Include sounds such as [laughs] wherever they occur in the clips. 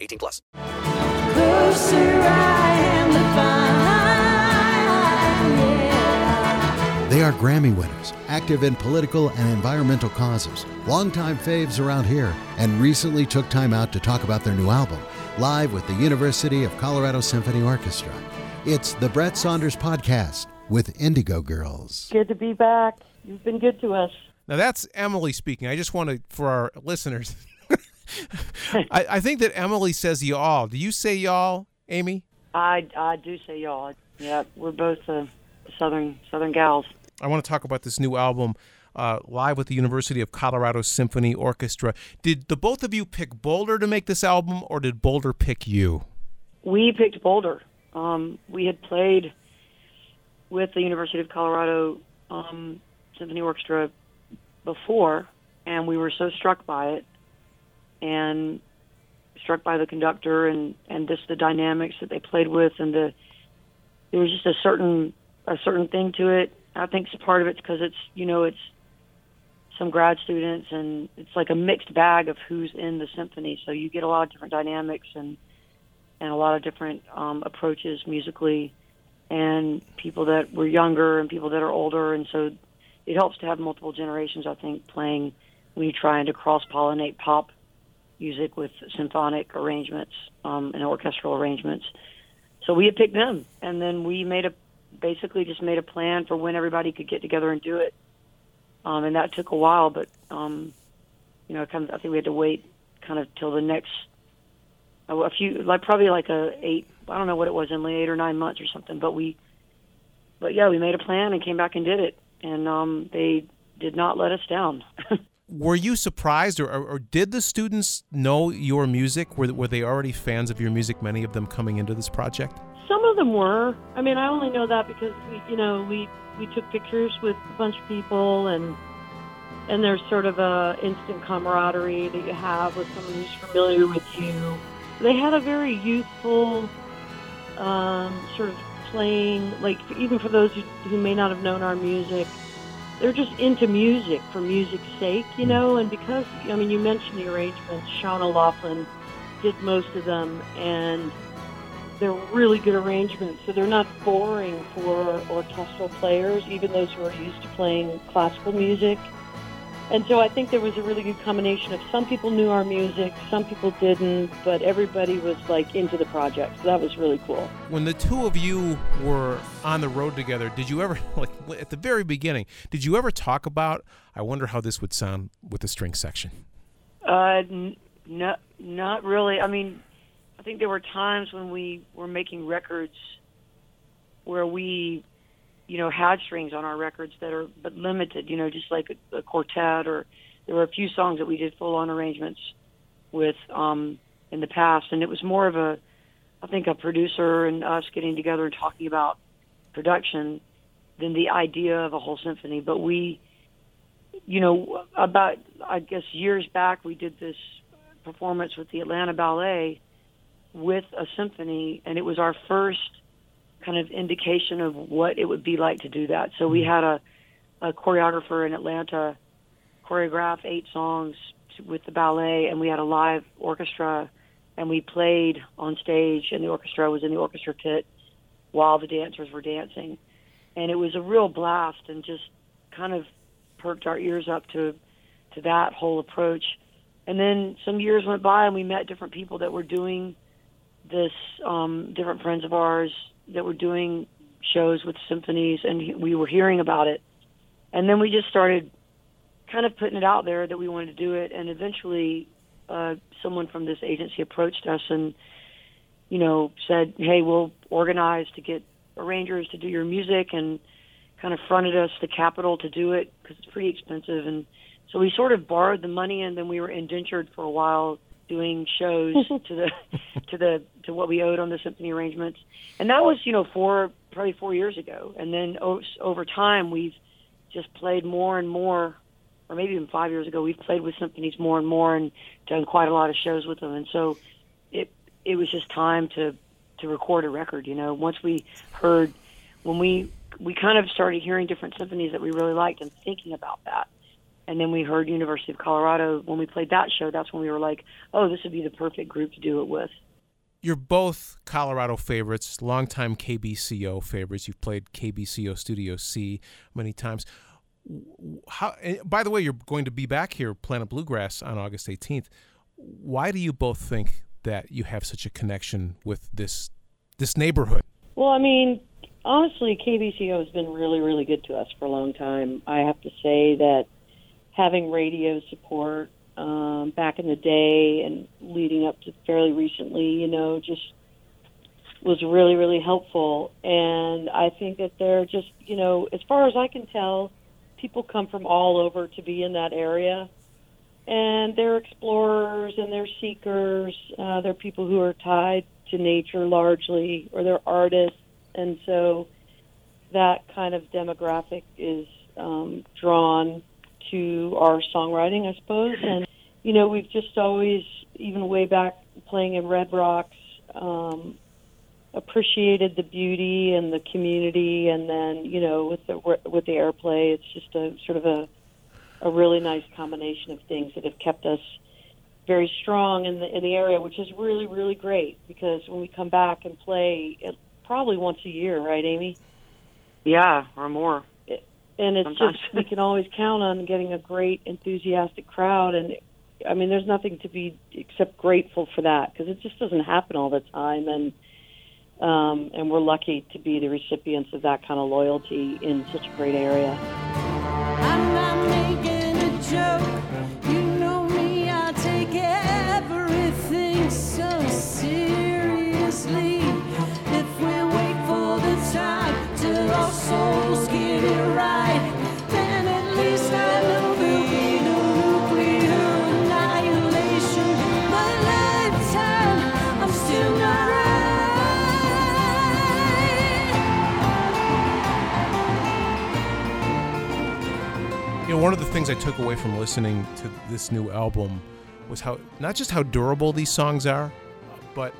18 plus. They are Grammy winners, active in political and environmental causes, longtime faves around here, and recently took time out to talk about their new album, live with the University of Colorado Symphony Orchestra. It's the Bret Saunders Podcast with Indigo Girls. Good to be back. You've been good to us. Now that's Emily speaking. I just want to, for our listeners, I, I think that Emily says y'all. Do you say y'all, Amy? I, I do say y'all. Yeah, we're both uh, southern southern gals. I want to talk about this new album, uh, live with the University of Colorado Symphony Orchestra. Did the both of you pick Boulder to make this album, or did Boulder pick you? We picked Boulder. Um, we had played with the University of Colorado um, Symphony Orchestra before, and we were so struck by it, and struck by the conductor and and just the dynamics that they played with, and the there was just a certain a certain thing to it I think part of it's because it's you know it's some grad students and it's like a mixed bag of who's in the symphony. So you get a lot of different dynamics and and a lot of different um, approaches musically, and people that were younger and people that are older, and so it helps to have multiple generations. I think playing when you're trying to cross pollinate pop music with symphonic arrangements um, and orchestral arrangements. So we had picked them, and then we made a basically just made a plan for when everybody could get together and do it. Um, and that took a while, but um, you know, kind of, I think we had to wait kind of till the next a few, like probably like a eight. I don't know what it was, in like eight or nine months or something. But we, but yeah, we made a plan and came back and did it, and um, they did not let us down. [laughs] were you surprised, or, or, did the students know your music? Were, were they already fans of your music? Many of them coming into this project. Some of them were. I mean, I only know that because we, you know, we we took pictures with a bunch of people, and and there's sort of a instant camaraderie that you have with someone who's familiar with you. They had a very youthful um, sort of playing, like even for those who, who may not have known our music, they're just into music for music's sake, you hmm. know. And because I mean, you mentioned the arrangements, Sean O'Loughlin did most of them, and they're really good arrangements, so they're not boring for orchestral players, even those who are used to playing classical music. And so I think there was a really good combination of some people knew our music, some people didn't, but everybody was like into the project. So that was really cool. When the two of you were on the road together, did you ever, [laughs] like at the very beginning, did you ever talk about, I wonder how this would sound with the string section? Uh, n- no, not really. I mean, I think there were times when we were making records where we, you know, had strings on our records that are but limited, you know, just like a, a quartet or there were a few songs that we did full on arrangements with um in the past and it was more of a I think a producer and us getting together and talking about production than the idea of a whole symphony. But we you know, about I guess years back we did this performance with the Atlanta Ballet with a symphony, and it was our first kind of indication of what it would be like to do that. So we mm-hmm. had a, a choreographer in Atlanta choreograph eight songs with the ballet, and we had a live orchestra, and we played on stage, and the orchestra was in the orchestra pit while the dancers were dancing, and it was a real blast, and just kind of perked our ears up to to that whole approach. And then some years went by, and we met different people that were doing this um, different friends of ours that were doing shows with symphonies, and we were hearing about it. And then we just started kind of putting it out there that we wanted to do it, and eventually, uh, someone from this agency approached us and, you know, said, "Hey, we'll organize to get arrangers to do your music," and kind of fronted us the capital to do it because it's pretty expensive. And so we sort of borrowed the money, and then we were indentured for a while doing shows [laughs] to the to the to what we owed on the symphony arrangements, and that was you know four probably four years ago. And then o- over time, we've just played more and more, or maybe even five years ago, we've played with symphonies more and more and done quite a lot of shows with them. And so it it was just time to to record a record. You know, once we heard when we we kind of started hearing different symphonies that we really liked and thinking about that. And then we heard University of Colorado when we played that show. That's when we were like, "Oh, this would be the perfect group to do it with." You're both Colorado favorites, longtime KBCO favorites. You've played KBCO Studio C many times. How? Eh, by the way, you're going to be back here, Planet Bluegrass, on August 18th. Why do you both think that you have such a connection with this this neighborhood? Well, I mean, honestly, KBCO has been really, really good to us for a long time. I have to say that having radio support um, back in the day and leading up to fairly recently, you know, just was really, really helpful. And I think that they're just, you know, as far as I can tell, people come from all over to be in that area. And they're explorers and they're seekers. Uh, they're people who are tied to nature largely, or they're artists. And so that kind of demographic is um, drawn to our songwriting, I suppose. And you know, we've just always, even way back playing in Red Rocks, um, appreciated the beauty and the community. And then, you know, with the with the airplay, it's just a sort of a a really nice combination of things that have kept us very strong in the in the area, which is really really great because when we come back and play, it, probably once a year, right, Amy? Yeah, or more. And it's Sometimes. just we can always count on getting a great enthusiastic crowd. And i mean there's nothing to be except grateful for that because it just doesn't happen all the time. And um, and we're lucky to be the recipients of that kind of loyalty in such a great area One of the things I took away from listening to this new album was how not just how durable these songs are, but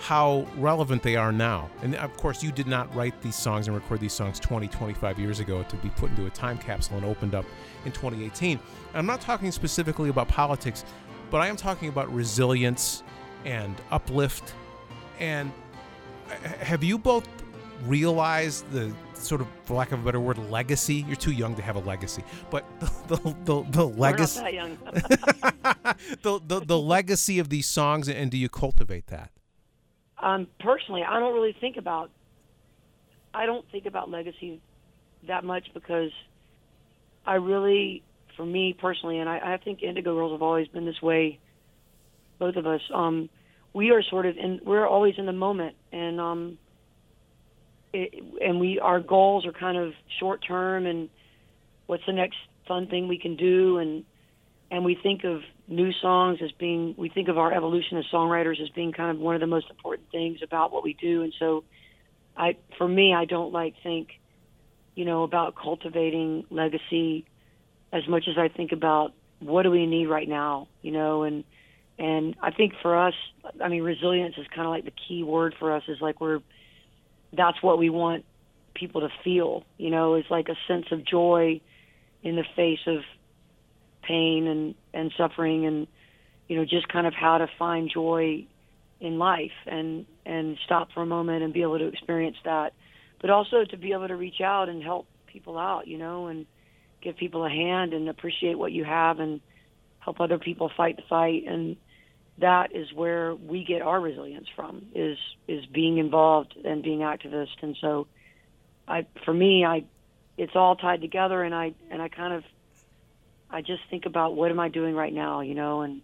how relevant they are now. And of course, you did not write these songs and record these songs 20, 25 years ago to be put into a time capsule and opened up in 2018. I'm not talking specifically about politics, but I am talking about resilience and uplift. And uh, have you both realized the sort of, for lack of a better word, legacy? You're too young to have a legacy, but [laughs] the the, the, the legacy [laughs] the, the the legacy of these songs, and do you cultivate that? um, personally, I don't really think about. I don't think about legacy that much because I really, for me personally, and I, I think Indigo Girls have always been this way. Both of us, um, we are sort of in. We're always in the moment, and um, it, and we our goals are kind of short term, and what's the next fun thing we can do, and and we think of new songs as being we think of our evolution as songwriters as being kind of one of the most important things about what we do. And so i for me i don't like think you know about cultivating legacy as much as i think about what do we need right now you know and and i think for us i mean resilience is kind of like the key word for us is like we're that's what we want people to feel you know is like a sense of joy in the face of pain and and suffering and you know just kind of how to find joy in life and and stop for a moment and be able to experience that. But also to be able to reach out and help people out you know and give people a hand and appreciate what you have and help other people fight the fight and that is where we get our resilience from is is being involved and being activist and so i for me i it's all tied together and i and i kind of I just think about what am I doing right now, you know, and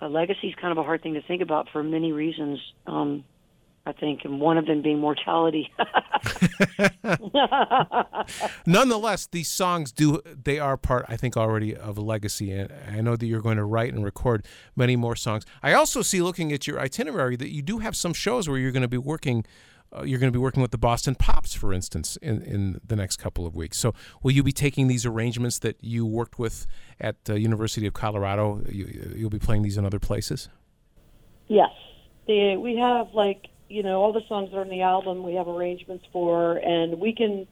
a legacy is kind of a hard thing to think about for many reasons. Um, I think, and one of them being mortality. [laughs] Nonetheless, these songs do they are part I think already of a legacy and I know that you're going to write and record many more songs. I also see looking at your itinerary that you do have some shows where you're going to be working uh, you're going to be working with the Boston Pops for instance in in the next couple of weeks. So will you be taking these arrangements that you worked with at uh, University of Colorado you, you'll be playing these in other places? Yes, the, we have like you know all the songs that are on the album. We have arrangements for, and we can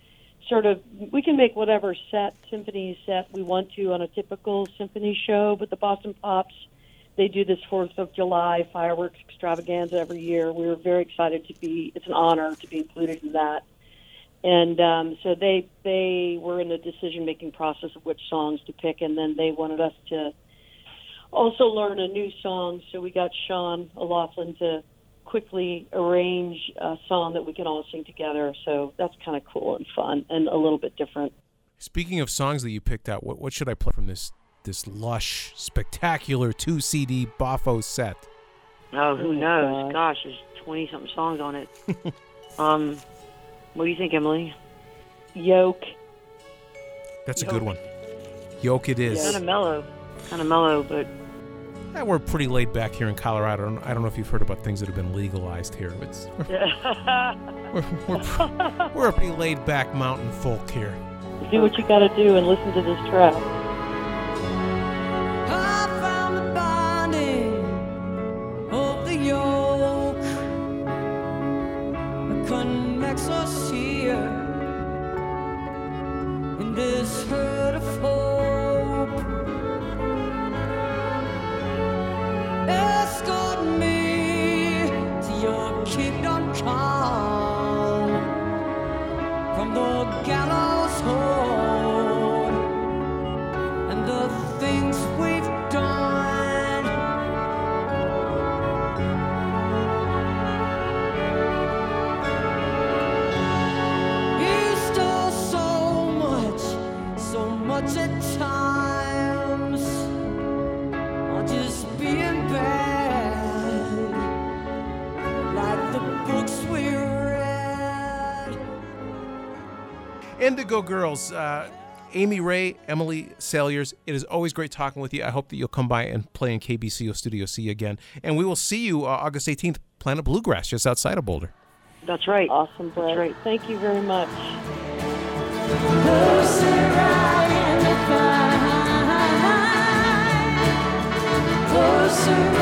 sort of we can make whatever set symphony set we want to on a typical symphony show. But the Boston Pops, they do this Fourth of July fireworks extravaganza every year. We were very excited to be. It's an honor to be included in that. And um, so they they were in the decision making process of which songs to pick, and then they wanted us to also learn a new song. So we got Sean O'Loughlin to quickly arrange a song that we can all sing together. So that's kind of cool and fun and a little bit different. Speaking of songs that you picked out, what what should I play from this this lush, spectacular two CD Boffo set? oh, who Oh, knows? God. Gosh, there's twenty something songs on it. [laughs] um, what do you think, Emily? Yoke. That's a good one. Yoke it is. Kind of mellow, kind of mellow, but Eh, we're pretty laid back here in Colorado. I don't- know if you've heard about things that have been legalized here. It's, [laughs] we're, we're, we're a pretty laid back mountain folk here. Do what you got to do and listen to this track. Kingdom come from the gallows hold Indigo Girls, uh, Amy Ray, Emily Saliers, it is always great talking with you. I hope that you'll come by and play in KBCO Studio C again. And we will see you uh, August 18th, Planet Bluegrass, just outside of Boulder. that's right. Awesome, Bret. right. Thank you very much. Okay,